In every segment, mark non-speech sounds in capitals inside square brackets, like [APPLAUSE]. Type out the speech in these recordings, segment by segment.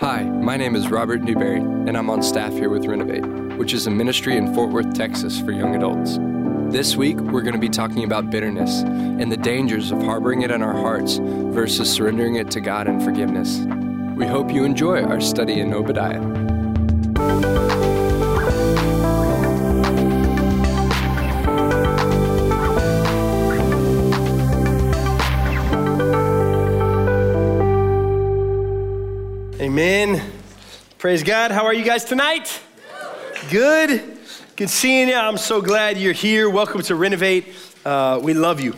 Hi, my name is Robert Newberry, and I'm on staff here with Renovate, which is a ministry in Fort Worth, Texas for young adults. This week, we're going to be talking about bitterness and the dangers of harboring it in our hearts versus surrendering it to God in forgiveness. We hope you enjoy our study in Obadiah. Praise God. How are you guys tonight? Good. Good seeing you. I'm so glad you're here. Welcome to Renovate. Uh, we love you.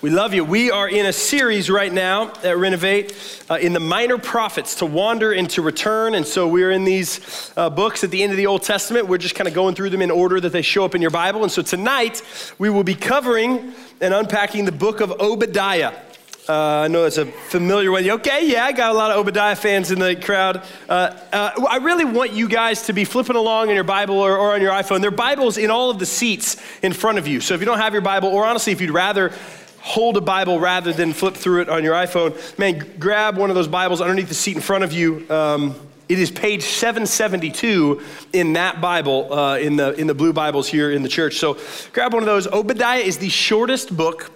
We love you. We are in a series right now at Renovate uh, in the minor prophets to wander and to return. And so we're in these uh, books at the end of the Old Testament. We're just kind of going through them in order that they show up in your Bible. And so tonight we will be covering and unpacking the book of Obadiah. Uh, I know it's a familiar one. Okay, yeah, I got a lot of Obadiah fans in the crowd. Uh, uh, I really want you guys to be flipping along in your Bible or, or, on your iPhone. There are Bibles in all of the seats in front of you. So if you don't have your Bible, or honestly, if you'd rather hold a Bible rather than flip through it on your iPhone, man, grab one of those Bibles underneath the seat in front of you. Um, it is page 772 in that Bible, uh, in, the, in the blue Bibles here in the church. So grab one of those. Obadiah is the shortest book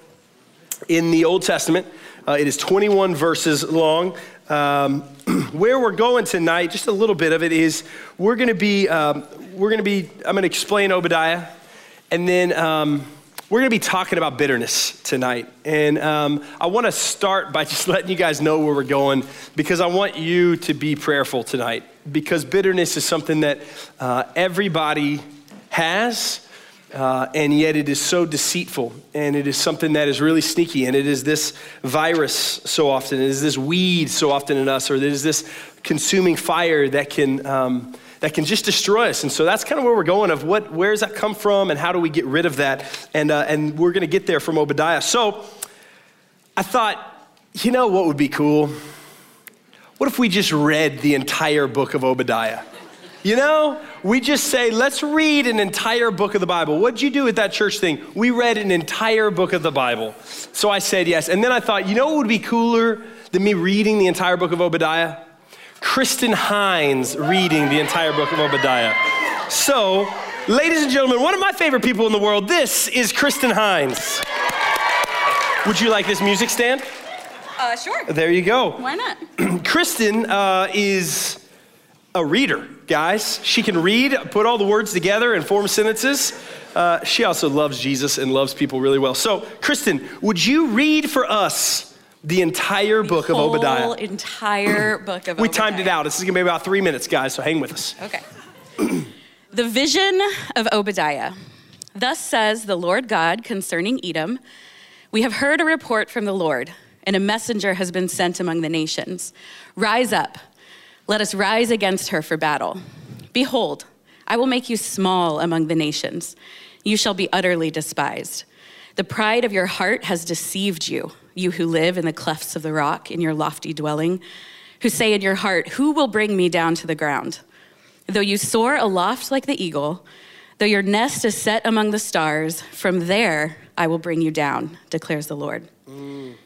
in the Old Testament. Uh, it is 21 verses long. Um, [CLEARS THROAT] where we're going tonight, just a little bit of it is we're going to be, um, we're going to be, I'm going to explain Obadiah, and then um, we're going to be talking about bitterness tonight. And um, I want to start by [LAUGHS] just letting you guys know where we're going because I want you to be prayerful tonight because bitterness is something that uh, everybody has. Uh, and yet it is so deceitful and it is something that is really sneaky and it is this virus so often it is this weed so often in us or it is this consuming fire that can um, that can just destroy us. And so that's kind of where we're going of what where does that come from and how do we get rid of that? And uh, and we're going to get there from obadiah. So i thought you know what would be cool? What if we just read the entire book of obadiah you know, we just say, let's read an entire book of the Bible. What'd you do at that church thing? We read an entire book of the Bible. So I said yes. And then I thought, you know what would be cooler than me reading the entire book of Obadiah? Kristen Hines reading the entire book of Obadiah. So, ladies and gentlemen, one of my favorite people in the world, this is Kristen Hines. Would you like this music stand? Uh, sure. There you go. Why not? [CLEARS THROAT] Kristen uh, is a reader, guys. She can read, put all the words together and form sentences. Uh, she also loves Jesus and loves people really well. So, Kristen, would you read for us the entire book of Obadiah? Whole entire book of Obadiah. we Obadiah. timed it out. This is going to be about three minutes, guys, so hang with us. Okay. [CLEARS THROAT] the vision of Obadiah. Thus says the Lord God concerning Edom We have heard a report from the Lord, and a messenger has been sent among the nations. Rise up. Let us rise against her for battle. Behold, I will make you small among the nations. You shall be utterly despised. The pride of your heart has deceived you, you who live in the clefts of the rock in your lofty dwelling, who say in your heart, Who will bring me down to the ground? Though you soar aloft like the eagle, though your nest is set among the stars, from there I will bring you down, declares the Lord. Mm.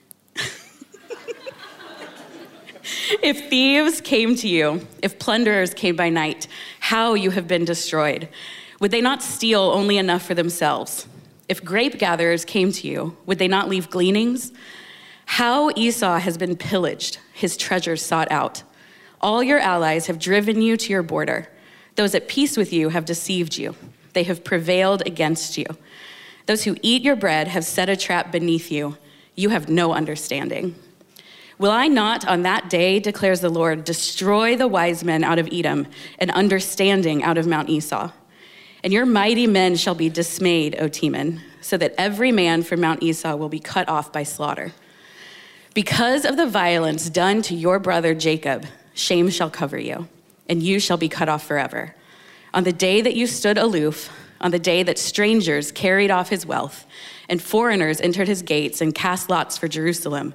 If thieves came to you, if plunderers came by night, how you have been destroyed. Would they not steal only enough for themselves? If grape gatherers came to you, would they not leave gleanings? How Esau has been pillaged, his treasures sought out. All your allies have driven you to your border. Those at peace with you have deceived you. They have prevailed against you. Those who eat your bread have set a trap beneath you. You have no understanding. Will I not on that day, declares the Lord, destroy the wise men out of Edom and understanding out of Mount Esau? And your mighty men shall be dismayed, O Teman, so that every man from Mount Esau will be cut off by slaughter. Because of the violence done to your brother Jacob, shame shall cover you, and you shall be cut off forever. On the day that you stood aloof, on the day that strangers carried off his wealth, and foreigners entered his gates and cast lots for Jerusalem,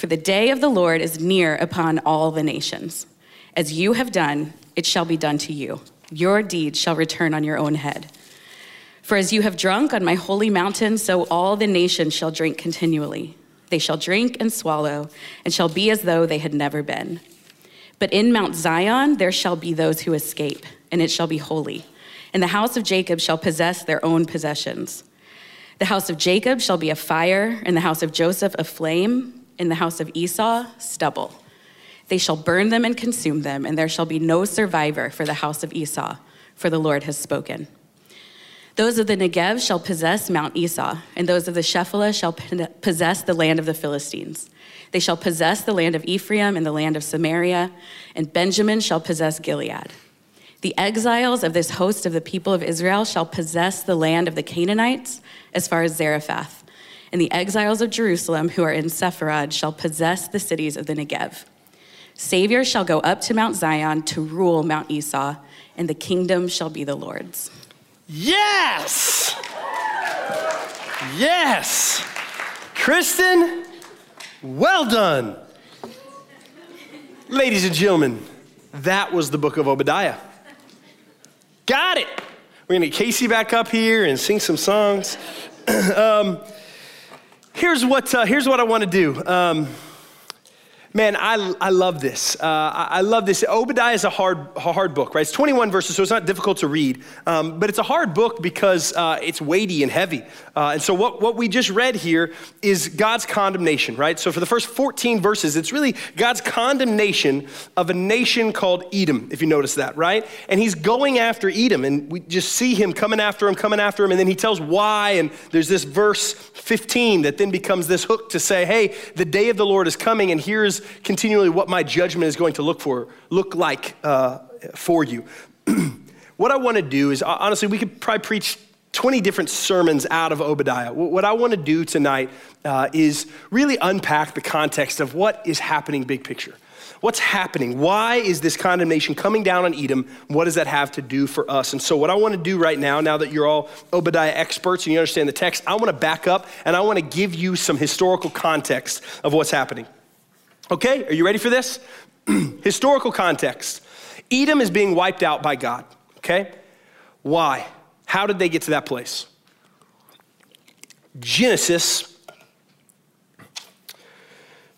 For the day of the Lord is near upon all the nations. As you have done, it shall be done to you. Your deeds shall return on your own head. For as you have drunk on my holy mountain, so all the nations shall drink continually. They shall drink and swallow, and shall be as though they had never been. But in Mount Zion there shall be those who escape, and it shall be holy. And the house of Jacob shall possess their own possessions. The house of Jacob shall be a fire, and the house of Joseph a flame, and the house of Esau stubble. They shall burn them and consume them, and there shall be no survivor for the house of Esau, for the Lord has spoken. Those of the Negev shall possess Mount Esau, and those of the Shephelah shall possess the land of the Philistines. They shall possess the land of Ephraim and the land of Samaria, and Benjamin shall possess Gilead. The exiles of this host of the people of Israel shall possess the land of the Canaanites as far as Zarephath, and the exiles of Jerusalem who are in Sepharad shall possess the cities of the Negev. Savior shall go up to Mount Zion to rule Mount Esau, and the kingdom shall be the Lord's. Yes! Yes! Kristen, well done. Ladies and gentlemen, that was the book of Obadiah. Got it. We're to get Casey back up here and sing some songs. [CLEARS THROAT] um, here's, what, uh, here's what I want to do. Um, Man, I, I love this. Uh, I love this. Obadiah is a hard, a hard book, right? It's 21 verses, so it's not difficult to read. Um, but it's a hard book because uh, it's weighty and heavy. Uh, and so, what, what we just read here is God's condemnation, right? So, for the first 14 verses, it's really God's condemnation of a nation called Edom, if you notice that, right? And he's going after Edom, and we just see him coming after him, coming after him, and then he tells why. And there's this verse 15 that then becomes this hook to say, hey, the day of the Lord is coming, and here's continually what my judgment is going to look for, look like uh, for you. [CLEARS THROAT] what I want to do is, honestly, we could probably preach 20 different sermons out of Obadiah. What I want to do tonight uh, is really unpack the context of what is happening big picture. What's happening? Why is this condemnation coming down on Edom? What does that have to do for us? And so, what I want to do right now, now that you're all Obadiah experts and you understand the text, I want to back up and I want to give you some historical context of what's happening. Okay, are you ready for this? [CLEARS THROAT] Historical context Edom is being wiped out by God, okay? Why? How did they get to that place? Genesis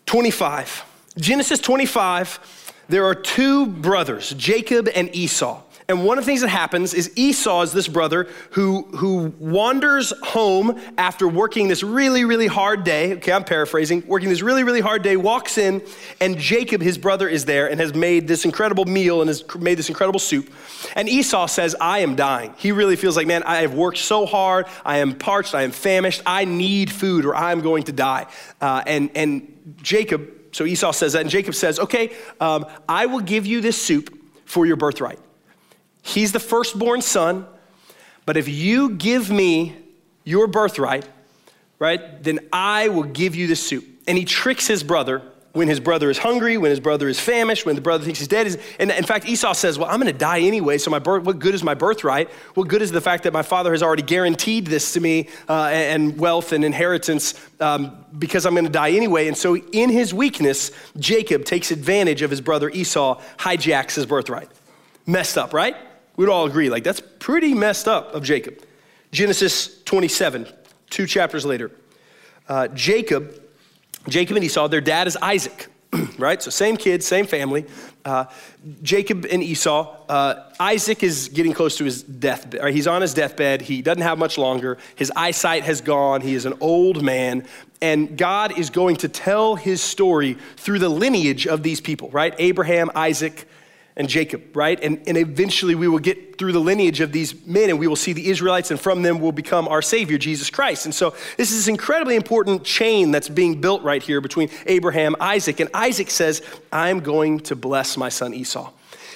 25. Genesis 25, there are two brothers, Jacob and Esau. And one of the things that happens is Esau is this brother who, who wanders home after working this really, really hard day. Okay, I'm paraphrasing. Working this really, really hard day, walks in, and Jacob, his brother, is there and has made this incredible meal and has made this incredible soup. And Esau says, I am dying. He really feels like, man, I have worked so hard. I am parched. I am famished. I need food or I'm going to die. Uh, and, and Jacob, so Esau says that, and Jacob says, okay, um, I will give you this soup for your birthright. He's the firstborn son, but if you give me your birthright, right, then I will give you the soup. And he tricks his brother when his brother is hungry, when his brother is famished, when the brother thinks he's dead. And in fact, Esau says, Well, I'm going to die anyway, so my birth, what good is my birthright? What good is the fact that my father has already guaranteed this to me uh, and wealth and inheritance um, because I'm going to die anyway? And so, in his weakness, Jacob takes advantage of his brother Esau, hijacks his birthright. Messed up, right? We'd all agree, like, that's pretty messed up of Jacob. Genesis 27, two chapters later. Uh, Jacob, Jacob and Esau, their dad is Isaac, [CLEARS THROAT] right? So same kid, same family. Uh, Jacob and Esau. Uh, Isaac is getting close to his death. Right? He's on his deathbed. He doesn't have much longer. His eyesight has gone. He is an old man. And God is going to tell his story through the lineage of these people, right? Abraham, Isaac, and Jacob, right? And, and eventually we will get through the lineage of these men and we will see the Israelites, and from them will become our Savior, Jesus Christ. And so this is this incredibly important chain that's being built right here between Abraham, Isaac. And Isaac says, I'm going to bless my son Esau.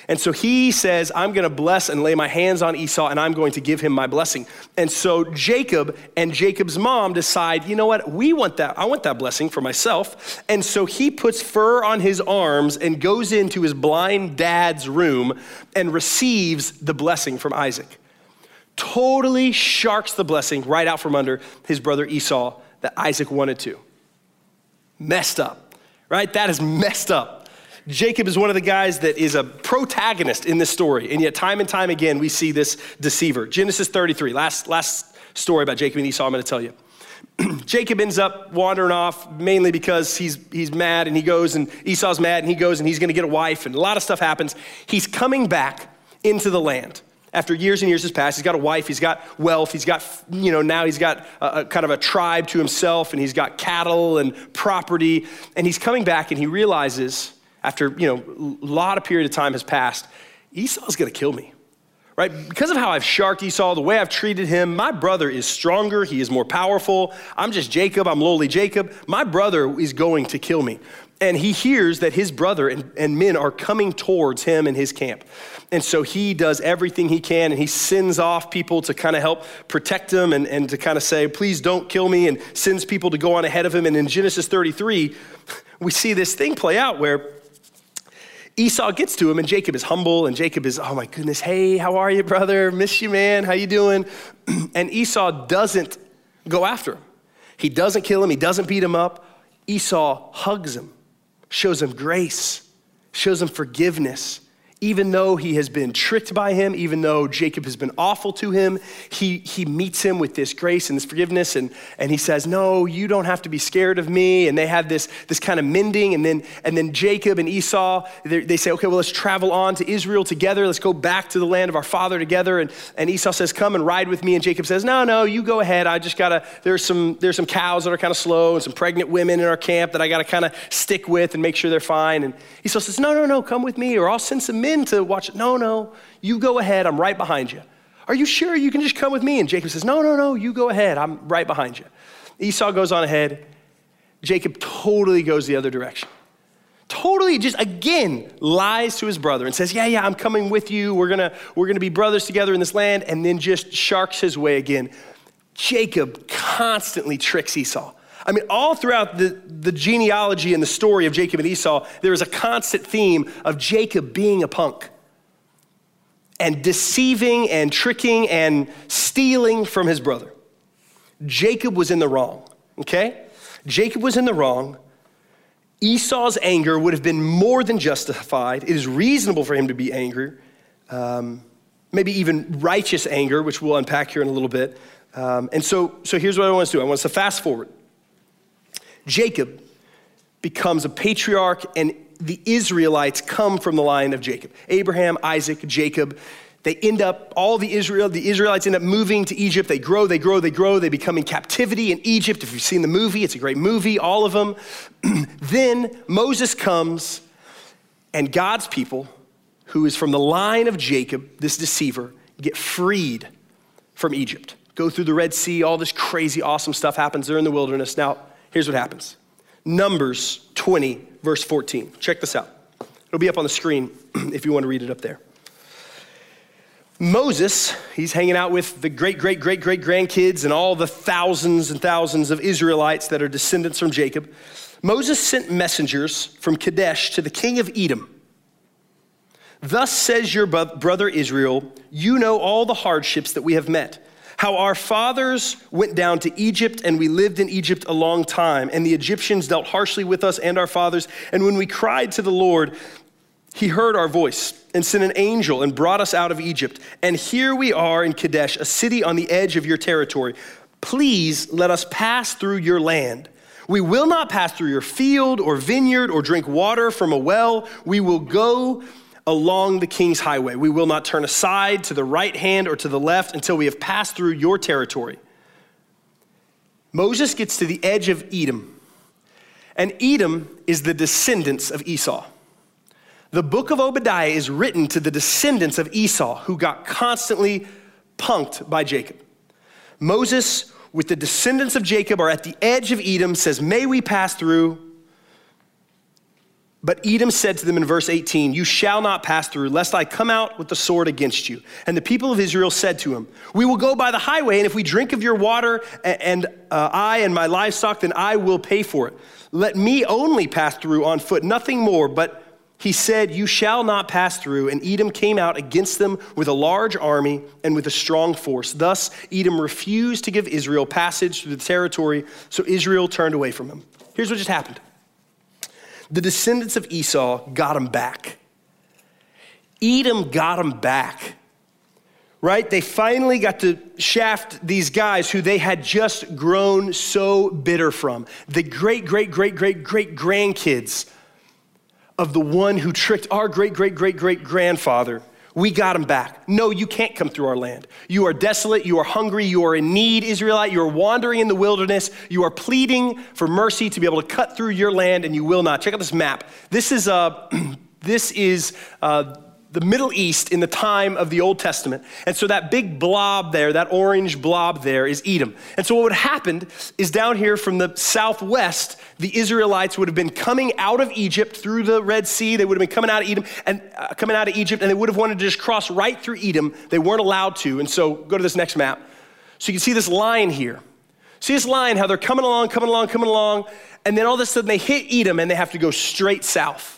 And so he says, I'm going to bless and lay my hands on Esau, and I'm going to give him my blessing. And so Jacob and Jacob's mom decide, you know what? We want that. I want that blessing for myself. And so he puts fur on his arms and goes into his blind dad's room and receives the blessing from Isaac. Totally sharks the blessing right out from under his brother Esau that Isaac wanted to. Messed up, right? That is messed up. Jacob is one of the guys that is a protagonist in this story. And yet, time and time again, we see this deceiver. Genesis 33, last, last story about Jacob and Esau, I'm going to tell you. [CLEARS THROAT] Jacob ends up wandering off mainly because he's, he's mad and he goes, and Esau's mad and he goes and he's going to get a wife, and a lot of stuff happens. He's coming back into the land after years and years has passed. He's got a wife, he's got wealth, he's got, you know, now he's got a, a, kind of a tribe to himself, and he's got cattle and property. And he's coming back and he realizes after, you know, a lot of period of time has passed, Esau's gonna kill me. Right? Because of how I've sharked Esau, the way I've treated him, my brother is stronger, he is more powerful. I'm just Jacob, I'm lowly Jacob. My brother is going to kill me. And he hears that his brother and, and men are coming towards him and his camp. And so he does everything he can and he sends off people to kind of help protect him and, and to kind of say, please don't kill me, and sends people to go on ahead of him. And in Genesis 33, we see this thing play out where Esau gets to him and Jacob is humble and Jacob is, oh my goodness, hey, how are you, brother? Miss you, man. How you doing? [CLEARS THROAT] And Esau doesn't go after him. He doesn't kill him. He doesn't beat him up. Esau hugs him, shows him grace, shows him forgiveness even though he has been tricked by him, even though Jacob has been awful to him, he, he meets him with this grace and this forgiveness. And, and he says, No, you don't have to be scared of me. And they have this, this kind of mending. And then, and then Jacob and Esau, they say, Okay, well, let's travel on to Israel together. Let's go back to the land of our father together. And, and Esau says, Come and ride with me. And Jacob says, No, no, you go ahead. I just got to, there's some, there's some cows that are kind of slow and some pregnant women in our camp that I got to kind of stick with and make sure they're fine. And Esau says, No, no, no, come with me or I'll send some men to watch. No, no, you go ahead. I'm right behind you. Are you sure you can just come with me? And Jacob says, No, no, no, you go ahead. I'm right behind you. Esau goes on ahead. Jacob totally goes the other direction. Totally just again lies to his brother and says, Yeah, yeah, I'm coming with you. We're gonna, we're gonna be brothers together in this land, and then just sharks his way again. Jacob constantly tricks Esau. I mean, all throughout the, the genealogy and the story of Jacob and Esau, there is a constant theme of Jacob being a punk and deceiving and tricking and stealing from his brother. Jacob was in the wrong, okay? Jacob was in the wrong. Esau's anger would have been more than justified. It is reasonable for him to be angry, um, maybe even righteous anger, which we'll unpack here in a little bit. Um, and so, so here's what I want us to do I want us to fast forward. Jacob becomes a patriarch, and the Israelites come from the line of Jacob. Abraham, Isaac, Jacob. They end up, all the Israel, the Israelites end up moving to Egypt. They grow, they grow, they grow. They become in captivity in Egypt. If you've seen the movie, it's a great movie, all of them. [CLEARS THROAT] then Moses comes, and God's people, who is from the line of Jacob, this deceiver, get freed from Egypt. Go through the Red Sea, all this crazy, awesome stuff happens. They're in the wilderness. Now, Here's what happens Numbers 20, verse 14. Check this out. It'll be up on the screen [CLEARS THROAT] if you want to read it up there. Moses, he's hanging out with the great, great, great, great grandkids and all the thousands and thousands of Israelites that are descendants from Jacob. Moses sent messengers from Kadesh to the king of Edom. Thus says your brother Israel, you know all the hardships that we have met how our fathers went down to Egypt and we lived in Egypt a long time, and the Egyptians dealt harshly with us and our fathers. And when we cried to the Lord, he heard our voice and sent an angel and brought us out of Egypt. And here we are in Kadesh, a city on the edge of your territory. Please let us pass through your land. We will not pass through your field or vineyard or drink water from a well. We will go along the king's highway. We will not turn aside to the right hand or to the left until we have passed through your territory. Moses gets to the edge of Edom, and Edom is the descendants of Esau. The book of Obadiah is written to the descendants of Esau who got constantly punked by Jacob. Moses, with the descendants of Jacob, are at the edge of Edom, says, May we pass through? But Edom said to them in verse 18, You shall not pass through, lest I come out with the sword against you. And the people of Israel said to him, We will go by the highway, and if we drink of your water, and uh, I and my livestock, then I will pay for it. Let me only pass through on foot, nothing more. But he said, You shall not pass through. And Edom came out against them with a large army and with a strong force. Thus, Edom refused to give Israel passage through the territory, so Israel turned away from him. Here's what just happened the descendants of Esau got him back. Edom got him back. Right? They finally got to shaft these guys who they had just grown so bitter from. The great, great, great, great, great grandkids of the one who tricked our great, great, great, great grandfather. We got them back. No, you can't come through our land. You are desolate. You are hungry. You are in need, Israelite. You are wandering in the wilderness. You are pleading for mercy to be able to cut through your land, and you will not. Check out this map. This is, uh, [CLEARS THROAT] this is uh, the Middle East in the time of the Old Testament. And so that big blob there, that orange blob there, is Edom. And so what would happened is down here from the southwest, the Israelites would have been coming out of Egypt through the Red Sea. They would have been coming out of Edom and uh, coming out of Egypt, and they would have wanted to just cross right through Edom. They weren't allowed to. And so go to this next map. So you can see this line here. See this line, how they're coming along, coming along, coming along, and then all of a sudden they hit Edom and they have to go straight south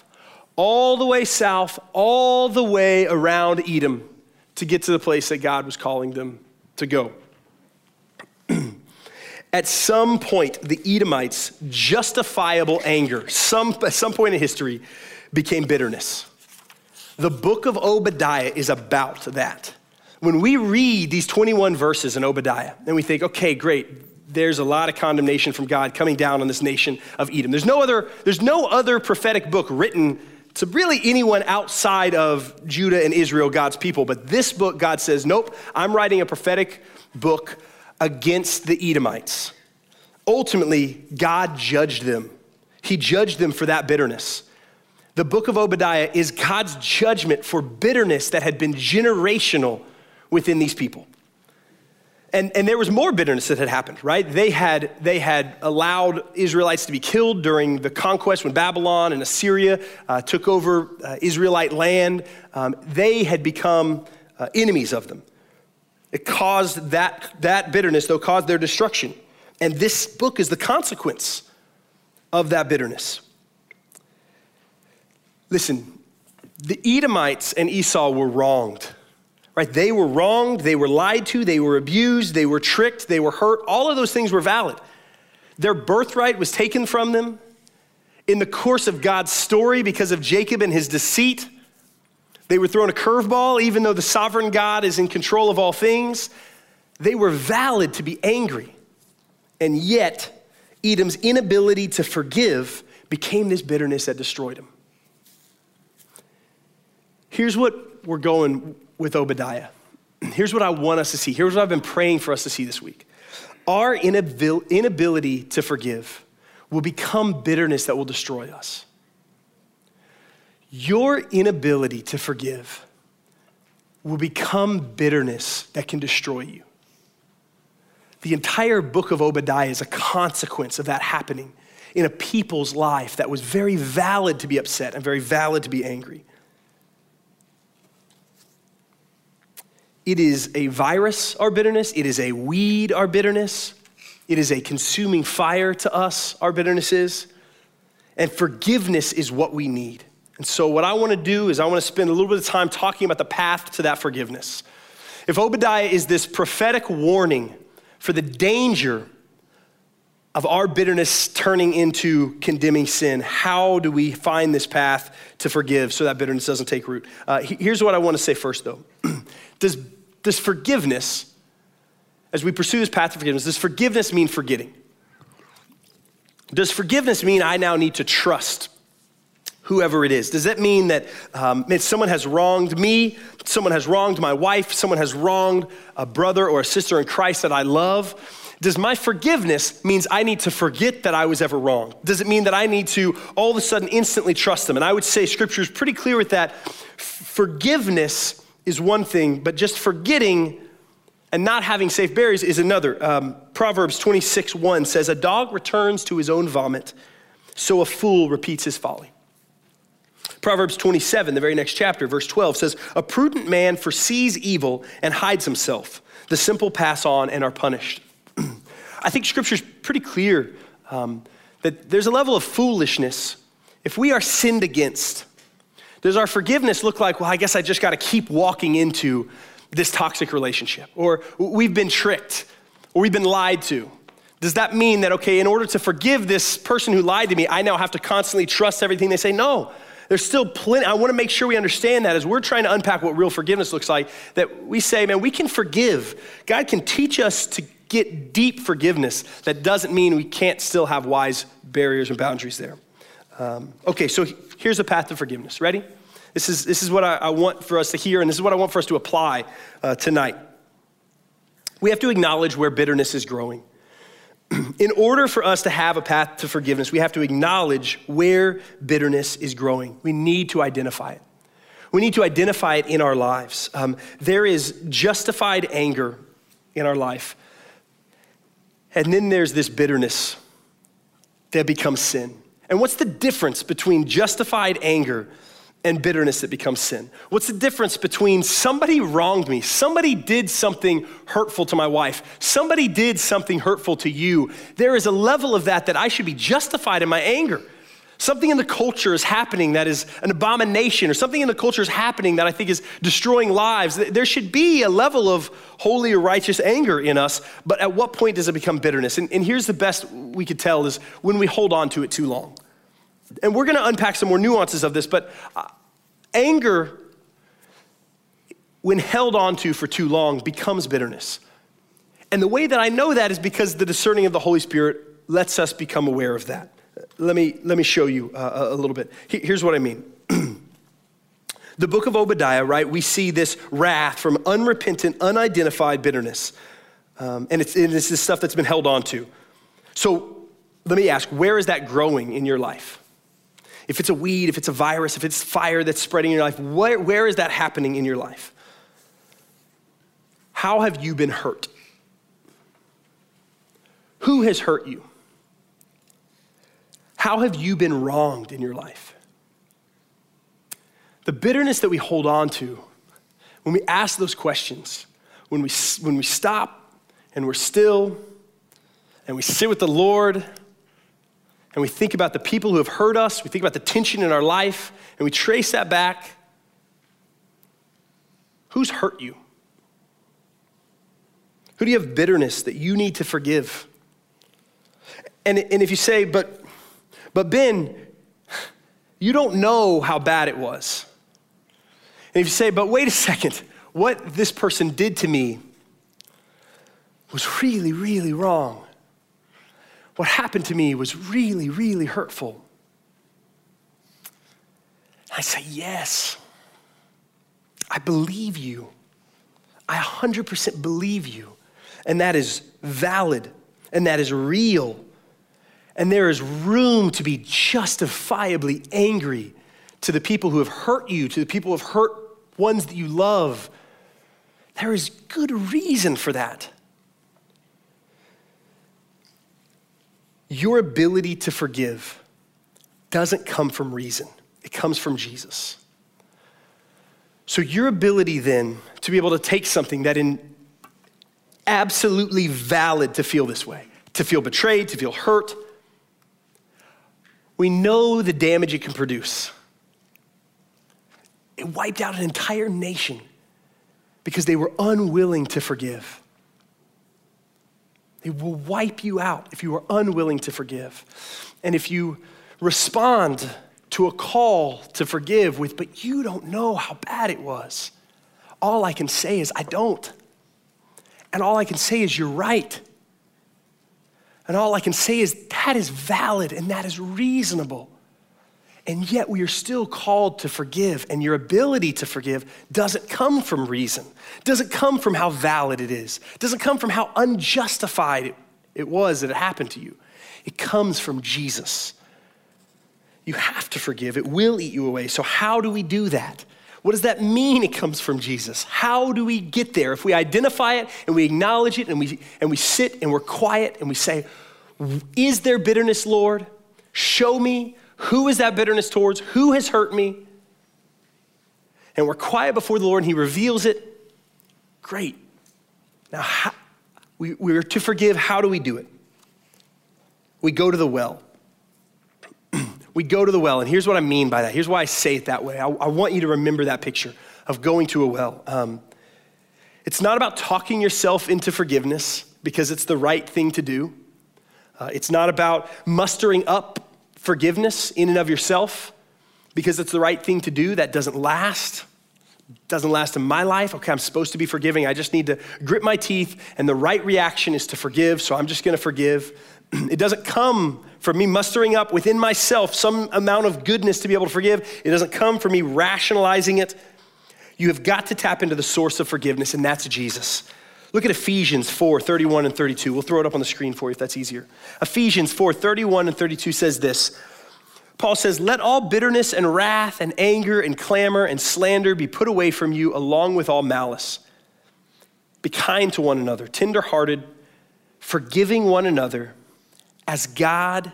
all the way south, all the way around Edom to get to the place that God was calling them to go. [CLEARS THROAT] at some point, the Edomites' justifiable anger, some, at some point in history, became bitterness. The book of Obadiah is about that. When we read these 21 verses in Obadiah, and we think, okay, great, there's a lot of condemnation from God coming down on this nation of Edom. There's no other, there's no other prophetic book written to really anyone outside of Judah and Israel, God's people. But this book, God says, nope, I'm writing a prophetic book against the Edomites. Ultimately, God judged them. He judged them for that bitterness. The book of Obadiah is God's judgment for bitterness that had been generational within these people. And, and there was more bitterness that had happened, right? They had, they had allowed Israelites to be killed during the conquest when Babylon and Assyria uh, took over uh, Israelite land. Um, they had become uh, enemies of them. It caused that, that bitterness, though, caused their destruction. And this book is the consequence of that bitterness. Listen, the Edomites and Esau were wronged right? They were wronged, they were lied to, they were abused, they were tricked, they were hurt. All of those things were valid. Their birthright was taken from them in the course of God's story because of Jacob and his deceit. They were thrown a curveball, even though the sovereign God is in control of all things. They were valid to be angry. And yet, Edom's inability to forgive became this bitterness that destroyed him. Here's what we're going with Obadiah. [CLEARS THROAT] Here's what I want us to see. Here's what I've been praying for us to see this week. Our inability to forgive will become bitterness that will destroy us. Your inability to forgive will become bitterness that can destroy you. The entire book of Obadiah is a consequence of that happening in a people's life that was very valid to be upset and very valid to be angry. It is a virus, our bitterness. It is a weed, our bitterness. It is a consuming fire to us, our bitterness is. And forgiveness is what we need. And so, what I want to do is, I want to spend a little bit of time talking about the path to that forgiveness. If Obadiah is this prophetic warning for the danger of our bitterness turning into condemning sin, how do we find this path to forgive so that bitterness doesn't take root? Uh, here's what I want to say first, though. [CLEARS THROAT] Does does forgiveness, as we pursue this path of forgiveness, does forgiveness mean forgetting? Does forgiveness mean I now need to trust whoever it is? Does that mean that um, someone has wronged me, someone has wronged my wife, someone has wronged a brother or a sister in Christ that I love? Does my forgiveness means I need to forget that I was ever wrong? Does it mean that I need to all of a sudden instantly trust them? And I would say scripture is pretty clear with that. Forgiveness is one thing, but just forgetting and not having safe barriers is another. Um, Proverbs 26 1 says, A dog returns to his own vomit, so a fool repeats his folly. Proverbs 27, the very next chapter, verse 12 says, A prudent man foresees evil and hides himself. The simple pass on and are punished. I think scripture's pretty clear um, that there's a level of foolishness. If we are sinned against, does our forgiveness look like, well, I guess I just got to keep walking into this toxic relationship? Or we've been tricked, or we've been lied to. Does that mean that, okay, in order to forgive this person who lied to me, I now have to constantly trust everything they say? No. There's still plenty. I want to make sure we understand that as we're trying to unpack what real forgiveness looks like, that we say, man, we can forgive. God can teach us to get deep forgiveness. That doesn't mean we can't still have wise barriers and boundaries there. Um, okay, so here's a path to forgiveness. Ready? This is, this is what I, I, want for us to hear, and this is what I want for us to apply uh, tonight. We have to acknowledge where bitterness is growing. [CLEARS THROAT] In order for us to have a path to forgiveness, we have to acknowledge where bitterness is growing. We need to identify it. We need to identify it in our lives. Um, there is justified anger in our life, and then there's this bitterness that becomes sin. And what's the difference between justified anger and bitterness that becomes sin? What's the difference between somebody wronged me, somebody did something hurtful to my wife, somebody did something hurtful to you? There is a level of that that I should be justified in my anger. Something in the culture is happening that is an abomination, or something in the culture is happening that I think is destroying lives. There should be a level of holy or righteous anger in us, but at what point does it become bitterness? And, and here's the best we could tell is when we hold on to it too long. And we're gonna unpack some more nuances of this, but uh, anger, when held onto for too long, becomes bitterness. And the way that I know that is because the discerning of the Holy Spirit lets us become aware of that. Let me, let me show you uh, a little bit. Here's what I mean. [CLEARS THROAT] the book of Obadiah, right, we see this wrath from unrepentant, unidentified bitterness. Um, and, it's, and it's this stuff that's been held on to. So let me ask, where is that growing in your life? If it's a weed, if it's a virus, if it's fire that's spreading in your life, where, where is that happening in your life? How have you been hurt? Who has hurt you? How have you been wronged in your life? The bitterness that we hold on to, when we ask those questions, when we, when we stop and we're still and we sit with the Lord and we think about the people who have hurt us, we think about the tension in our life, and we trace that back. Who's hurt you? Who do you have bitterness that you need to forgive? And, and if you say, but but Ben, you don't know how bad it was. And if you say, but wait a second, what this person did to me was really, really wrong. What happened to me was really, really hurtful. I say, yes, I believe you. I 100% believe you. And that is valid and that is real. And there is room to be justifiably angry to the people who have hurt you, to the people who have hurt ones that you love. There is good reason for that. Your ability to forgive doesn't come from reason, it comes from Jesus. So, your ability then to be able to take something that is absolutely valid to feel this way, to feel betrayed, to feel hurt, we know the damage it can produce. It wiped out an entire nation because they were unwilling to forgive. It will wipe you out if you are unwilling to forgive. And if you respond to a call to forgive with, but you don't know how bad it was, all I can say is, I don't. And all I can say is, you're right. And all I can say is that is valid and that is reasonable. And yet we are still called to forgive, and your ability to forgive doesn't come from reason, doesn't come from how valid it is, doesn't come from how unjustified it, was that it happened to you. It comes from Jesus. You have to forgive, it will eat you away. So, how do we do that? What does that mean it comes from Jesus? How do we get there? If we identify it and we acknowledge it and we, and we sit and we're quiet and we say, Is there bitterness, Lord? Show me. Who is that bitterness towards? Who has hurt me? and we're quiet before the Lord and He reveals it, great. Now, how, we, we're to forgive. How do we do it? We go to the well. We go to the well, and here's what I mean by that. Here's why I say it that way. I, I want you to remember that picture of going to a well. Um, it's not about talking yourself into forgiveness because it's the right thing to do. Uh, it's not about mustering up forgiveness in and of yourself because it's the right thing to do. That doesn't last. Doesn't last in my life. Okay, I'm supposed to be forgiving. I just need to grit my teeth, and the right reaction is to forgive, so I'm just gonna forgive. [CLEARS THROAT] It doesn't come from me mustering up within myself some amount of goodness to be able to forgive. It doesn't come from me rationalizing it. You have got to tap into the source of forgiveness, and that's Jesus. Look at Ephesians 4 31 and 32. We'll throw it up on the screen for you if that's easier. Ephesians 4 31 and 32 says this Paul says, Let all bitterness and wrath and anger and clamor and slander be put away from you, along with all malice. Be kind to one another, tenderhearted, forgiving one another, as God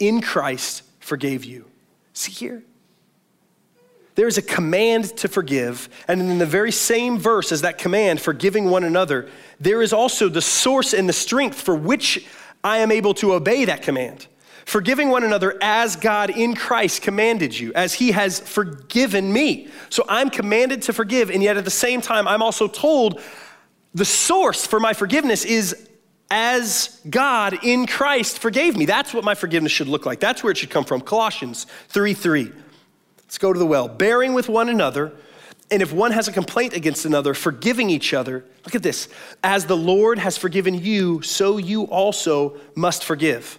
in Christ forgave you. See here? There is a command to forgive, and in the very same verse as that command, forgiving one another, there is also the source and the strength for which I am able to obey that command. Forgiving one another as God in Christ commanded you, as He has forgiven me. So I'm commanded to forgive, and yet at the same time, I'm also told the source for my forgiveness is as God in Christ forgave me. That's what my forgiveness should look like. That's where it should come from. Colossians 3 3. Let's go to the well. Bearing with one another, and if one has a complaint against another, forgiving each other. Look at this. As the Lord has forgiven you, so you also must forgive.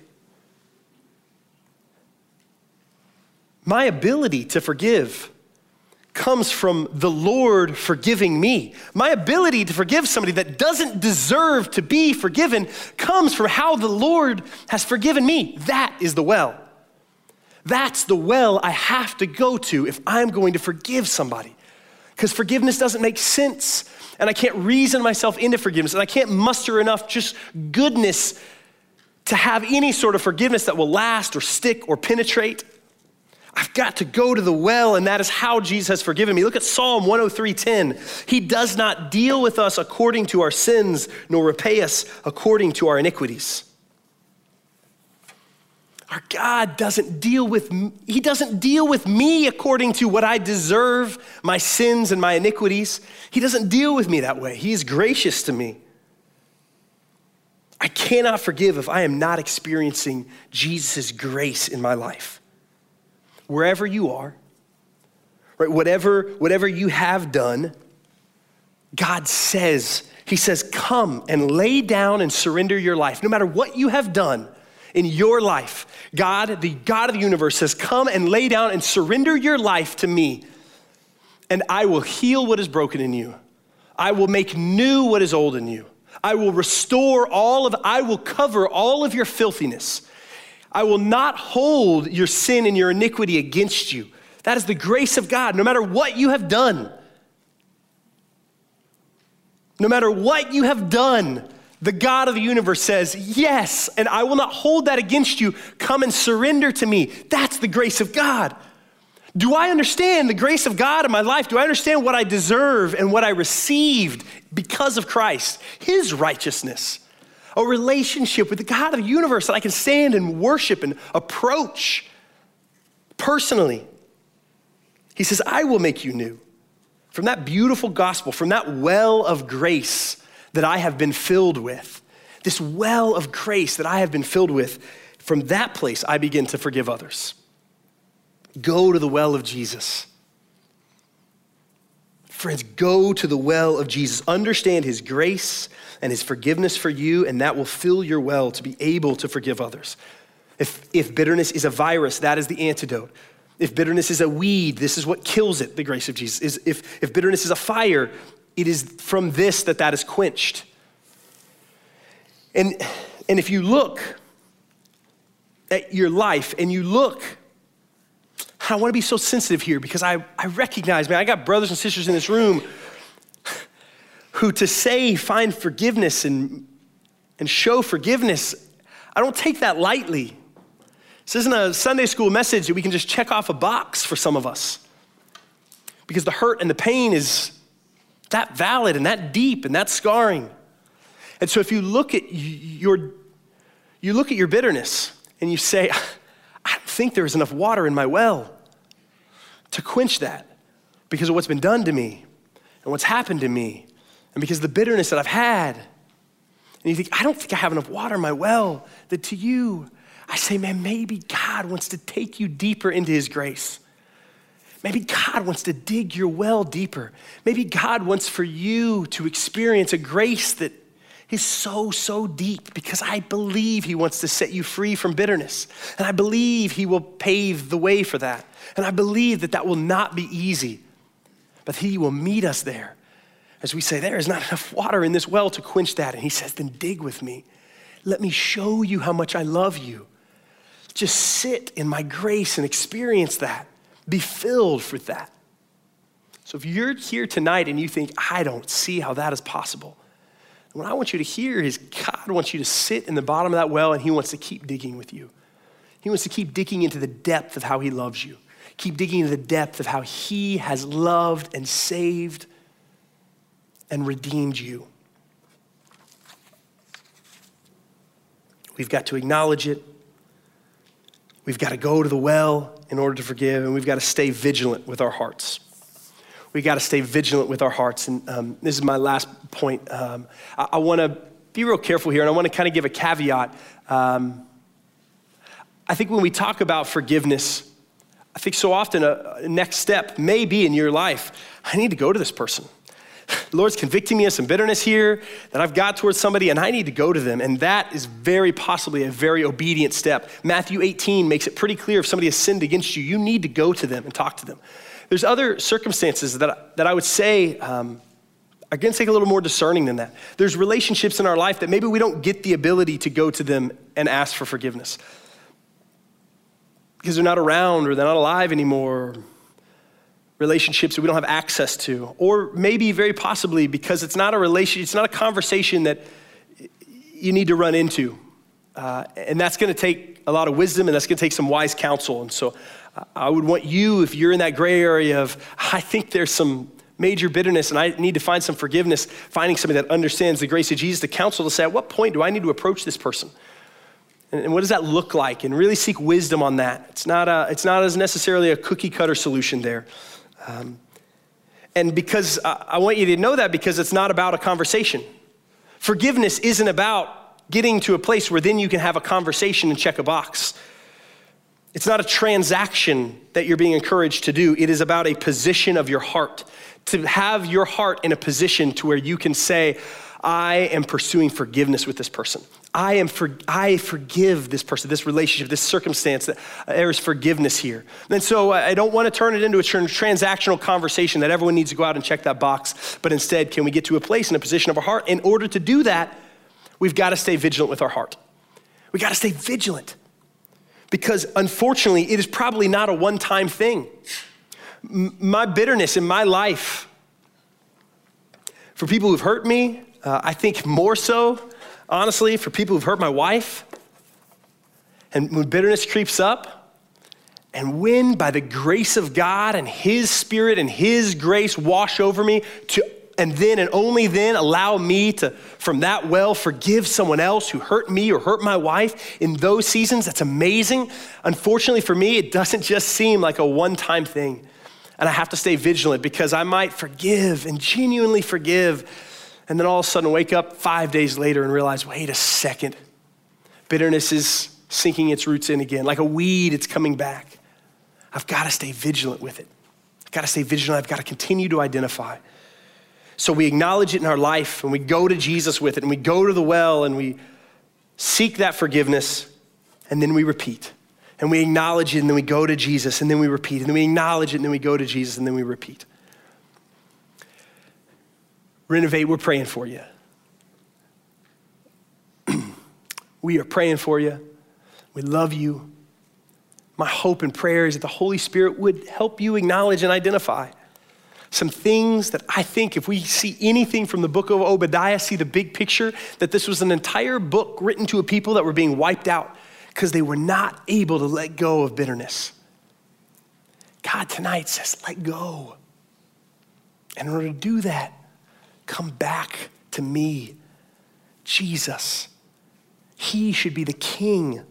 My ability to forgive comes from the Lord forgiving me. My ability to forgive somebody that doesn't deserve to be forgiven comes from how the Lord has forgiven me. That is the well. That's the well I have to go to if I'm going to forgive somebody. Because forgiveness doesn't make sense, and I can't reason myself into forgiveness, and I can't muster enough just goodness to have any sort of forgiveness that will last or stick or penetrate. I've got to go to the well, and that is how Jesus has forgiven me. Look at Psalm 103:10. He does not deal with us according to our sins, nor repay us according to our iniquities. Our God doesn't deal with he doesn't deal with me according to what I deserve, my sins and my iniquities. He doesn't deal with me that way. He is gracious to me. I cannot forgive if I am not experiencing Jesus' grace in my life. Wherever you are, right, whatever, whatever you have done, God says, He says, come and lay down and surrender your life. No matter what you have done, in your life. God, the God of the universe, says, Come and lay down and surrender your life to me, and I will heal what is broken in you. I will make new what is old in you. I will restore all of, I will cover all of your filthiness. I will not hold your sin and your iniquity against you. That is the grace of God, no matter what you have done. No matter what you have done, the God of the universe says, Yes, and I will not hold that against you. Come and surrender to me. That's the grace of God. Do I understand the grace of God in my life? Do I understand what I deserve and what I received because of Christ? His righteousness, a relationship with the God of the universe that I can stand and worship and approach personally. He says, I will make you new. From that beautiful gospel, from that well of grace that I have been filled with, this well of grace that I have been filled with, from that place I begin to forgive others. Go to the well of Jesus. Friends, go to the well of Jesus. Understand his grace and his forgiveness for you, and that will fill your well to be able to forgive others. If, if bitterness is a virus, that is the antidote. If bitterness is a weed, this is what kills it, the grace of Jesus. Is if, if bitterness is a fire, it is from this that that is quenched. And, and if you look at your life and you look, I want to be so sensitive here because I, I recognize, man, I got brothers and sisters in this room who to say find forgiveness and, and show forgiveness, I don't take that lightly. This isn't a Sunday school message that we can just check off a box for some of us. because the hurt and the pain is that valid and that deep and that scarring. And so if you look at your you look at your bitterness and you say, I don't think there's enough water in my well to quench that because of what's been done to me and what's happened to me and because of the bitterness that I've had. And you think, I don't think I have enough water in my well. That to you, I say, man, maybe God wants to take you deeper into his grace. Maybe God wants to dig your well deeper. Maybe God wants for you to experience a grace that is so, so deep because I believe He wants to set you free from bitterness. And I believe He will pave the way for that. And I believe that that will not be easy, but He will meet us there. As we say, there is not [LAUGHS] enough water in this well to quench that. And He says, then dig with me. Let me show you how much I love you. Just sit in my grace and experience that. Be filled with that. So if you're here tonight and you think, I don't see how that is possible, what I want you to hear is God wants you to sit in the bottom of that well and He wants to keep digging with you. He wants to keep digging into the depth of how He loves you, keep digging into the depth of how He has loved and saved and redeemed you. We've got to acknowledge it. We've got to go to the well in order to forgive, and we've got to stay vigilant with our hearts we got to stay vigilant with our hearts. And um, this is my last point. Um, I, I want to be real careful here, and I want to kind of give a caveat. Um, I think when we talk about forgiveness, I think so often a, a next step may be in your life I need to go to this person. The [LAUGHS] Lord's convicting me of some bitterness here that I've got towards somebody, and I need to go to them. And that is very possibly a very obedient step. Matthew 18 makes it pretty clear if somebody has sinned against you, you need to go to them and talk to them. There's other circumstances that, that I would say um, are going to take a little more discerning than that. There's relationships in our life that maybe we don't get the ability to go to them and ask for forgiveness because they're not around or they're not alive anymore. Relationships that we don't have access to, or maybe very possibly because it's not a relation, it's not a conversation that you need to run into. Uh, and that's going to take a lot of wisdom and that's going to take some wise counsel. And so I would want you, if you're in that gray area of, I think there's some major bitterness and I need to find some forgiveness, finding somebody that understands the grace of Jesus the counsel to say, at what point do I need to approach this person? And, what does that look like? And really seek wisdom on that. It's not, a, it's not as necessarily a cookie cutter solution there. Um, and because I, I want you to know that because it's not about a conversation. Forgiveness isn't about getting to a place where then you can have a conversation and check a box. It's not a transaction that you're being encouraged to do. It is about a position of your heart. To have your heart in a position to where you can say, I am pursuing forgiveness with this person. I am for, I forgive this person, this relationship, this circumstance. That uh, there is forgiveness here. And so uh, I don't want to turn it into a transactional conversation that everyone needs to go out and check that box. But instead, can we get to a place in a position of our heart? In order to do that, we've got to stay vigilant with our heart. We got to stay vigilant because unfortunately, it is probably not a one time thing. M- my bitterness in my life, for people who've hurt me, uh, I think more so, honestly, for people who've hurt my wife. And when bitterness creeps up, and when by the grace of God and His Spirit and His grace wash over me to and then and only then allow me to, from that well, forgive someone else who hurt me or hurt my wife in those seasons. That's amazing. Unfortunately for me, it doesn't just seem like a one time thing. And I have to stay vigilant because I might forgive and genuinely forgive, and then all of a sudden wake up five days later and realize wait a second, bitterness is sinking its roots in again. Like a weed, it's coming back. I've got to stay vigilant with it. I've got to stay vigilant. I've got to continue to identify. So we acknowledge it in our life and we go to Jesus with it and we go to the well and we seek that forgiveness and then we repeat. And we acknowledge it and then we go to Jesus and then we repeat. And then we acknowledge it and then we go to Jesus and then we repeat. Renovate, we're praying for you. [CLEARS THROAT] we are praying for you. We love you. My hope and prayer is that the Holy Spirit would help you acknowledge and identify some things that I think, if we see anything from the book of Obadiah, see the big picture, that this was an entire book written to a people that were being wiped out because they were not able to let go of bitterness. God tonight says, let go. And in order to do that, come back to me, Jesus. He should be the king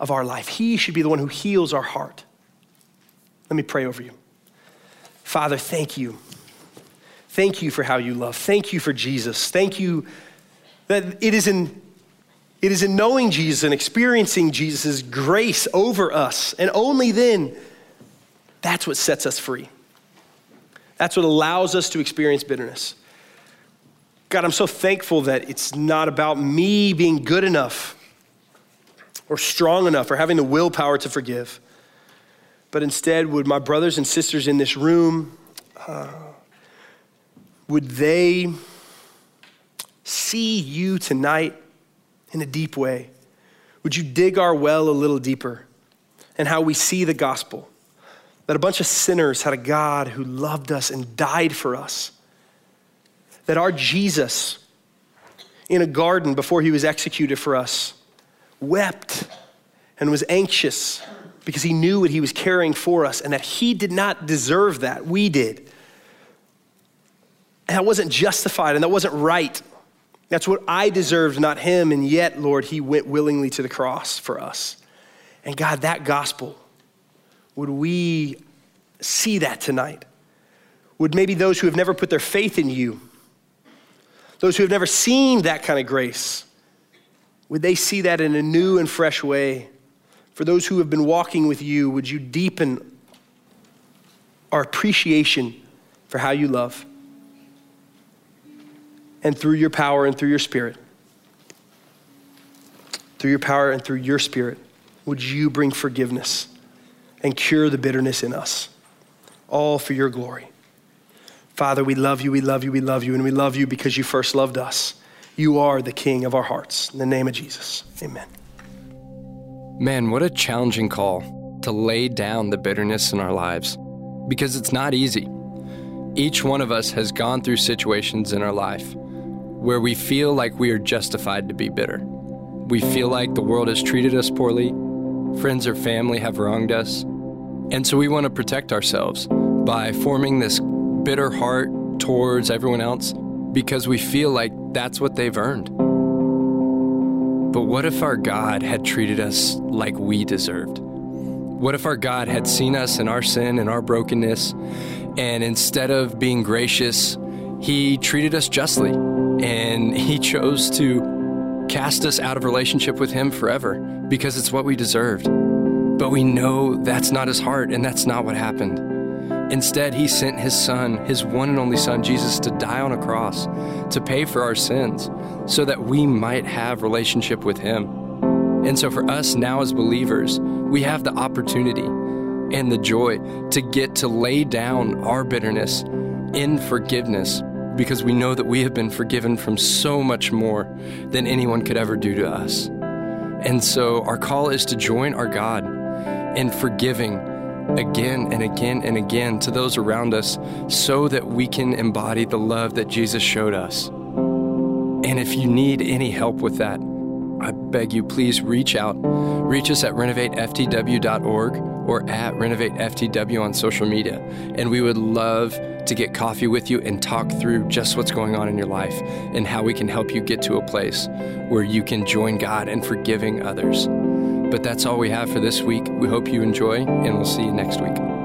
of our life. He should be the one who heals our heart. Let me pray over you. Father, thank you. Thank you for how you love. Thank you for Jesus. Thank you that it is in it is in knowing Jesus and experiencing Jesus' grace over us, and only then, that's what sets us free. That's what allows us to experience bitterness. God, I'm so thankful that it's not about me being good enough or strong enough or having the willpower to forgive, but instead, would my brothers and sisters in this room, uh, would they see you tonight in a deep way? Would you dig our well a little deeper and how we see the gospel? That a bunch of sinners had a God who loved us and died for us that our Jesus, in a garden before he was executed for us, wept and was anxious because he knew what he was carrying for us and that he did not deserve that. We did. And that wasn't justified and that wasn't right. That's what I deserved, not him. And yet, Lord, he went willingly to the cross for us. And God, that gospel, would we see that tonight? Would maybe those who have never put their faith in you those who have never seen that kind of grace, would they see that in a new and fresh way? For those who have been walking with you, would you deepen our appreciation for how you love? And through your power and through your spirit, through your power and through your spirit, would you bring forgiveness and cure the bitterness in us, all for your glory. Father, we love you, we love you, we love you, and we love you because you first loved us. You are the King of our hearts. In the name of Jesus, amen. Man, what a challenging call to lay down the bitterness in our lives because it's not easy. Each one of us has gone through situations in our life where we feel like we are justified to be bitter. We feel like the world has treated us poorly, friends or family have wronged us, and so we want to protect ourselves by forming this bitter heart towards everyone else because we feel like that's what they've earned. But what if our God had treated us like we deserved? What if our God had seen us in our sin and our brokenness, and instead of being gracious, He treated us justly and He chose to cast us out of relationship with Him forever because it's what we deserved? But we know that's not His heart and that's not what happened. Instead, he sent his son, his one and only son, Jesus, to die on a cross, to pay for our sins, so that we might have relationship with him. And so for us now as believers, we have the opportunity and the joy to get to lay down our bitterness in forgiveness because we know that we have been forgiven from so much more than anyone could ever do to us. And so our call is to join our God in forgiving again and again and again to those around us so that we can embody the love that Jesus showed us. And if you need any help with that, I beg you, please reach out. Reach us at renovateftw.org or at renovateftw on social media. And we would love to get coffee with you and talk through just what's going on in your life and how we can help you get to a place where you can join God in forgiving others. But that's all we have for this week. We hope you enjoy, and we'll see you next week.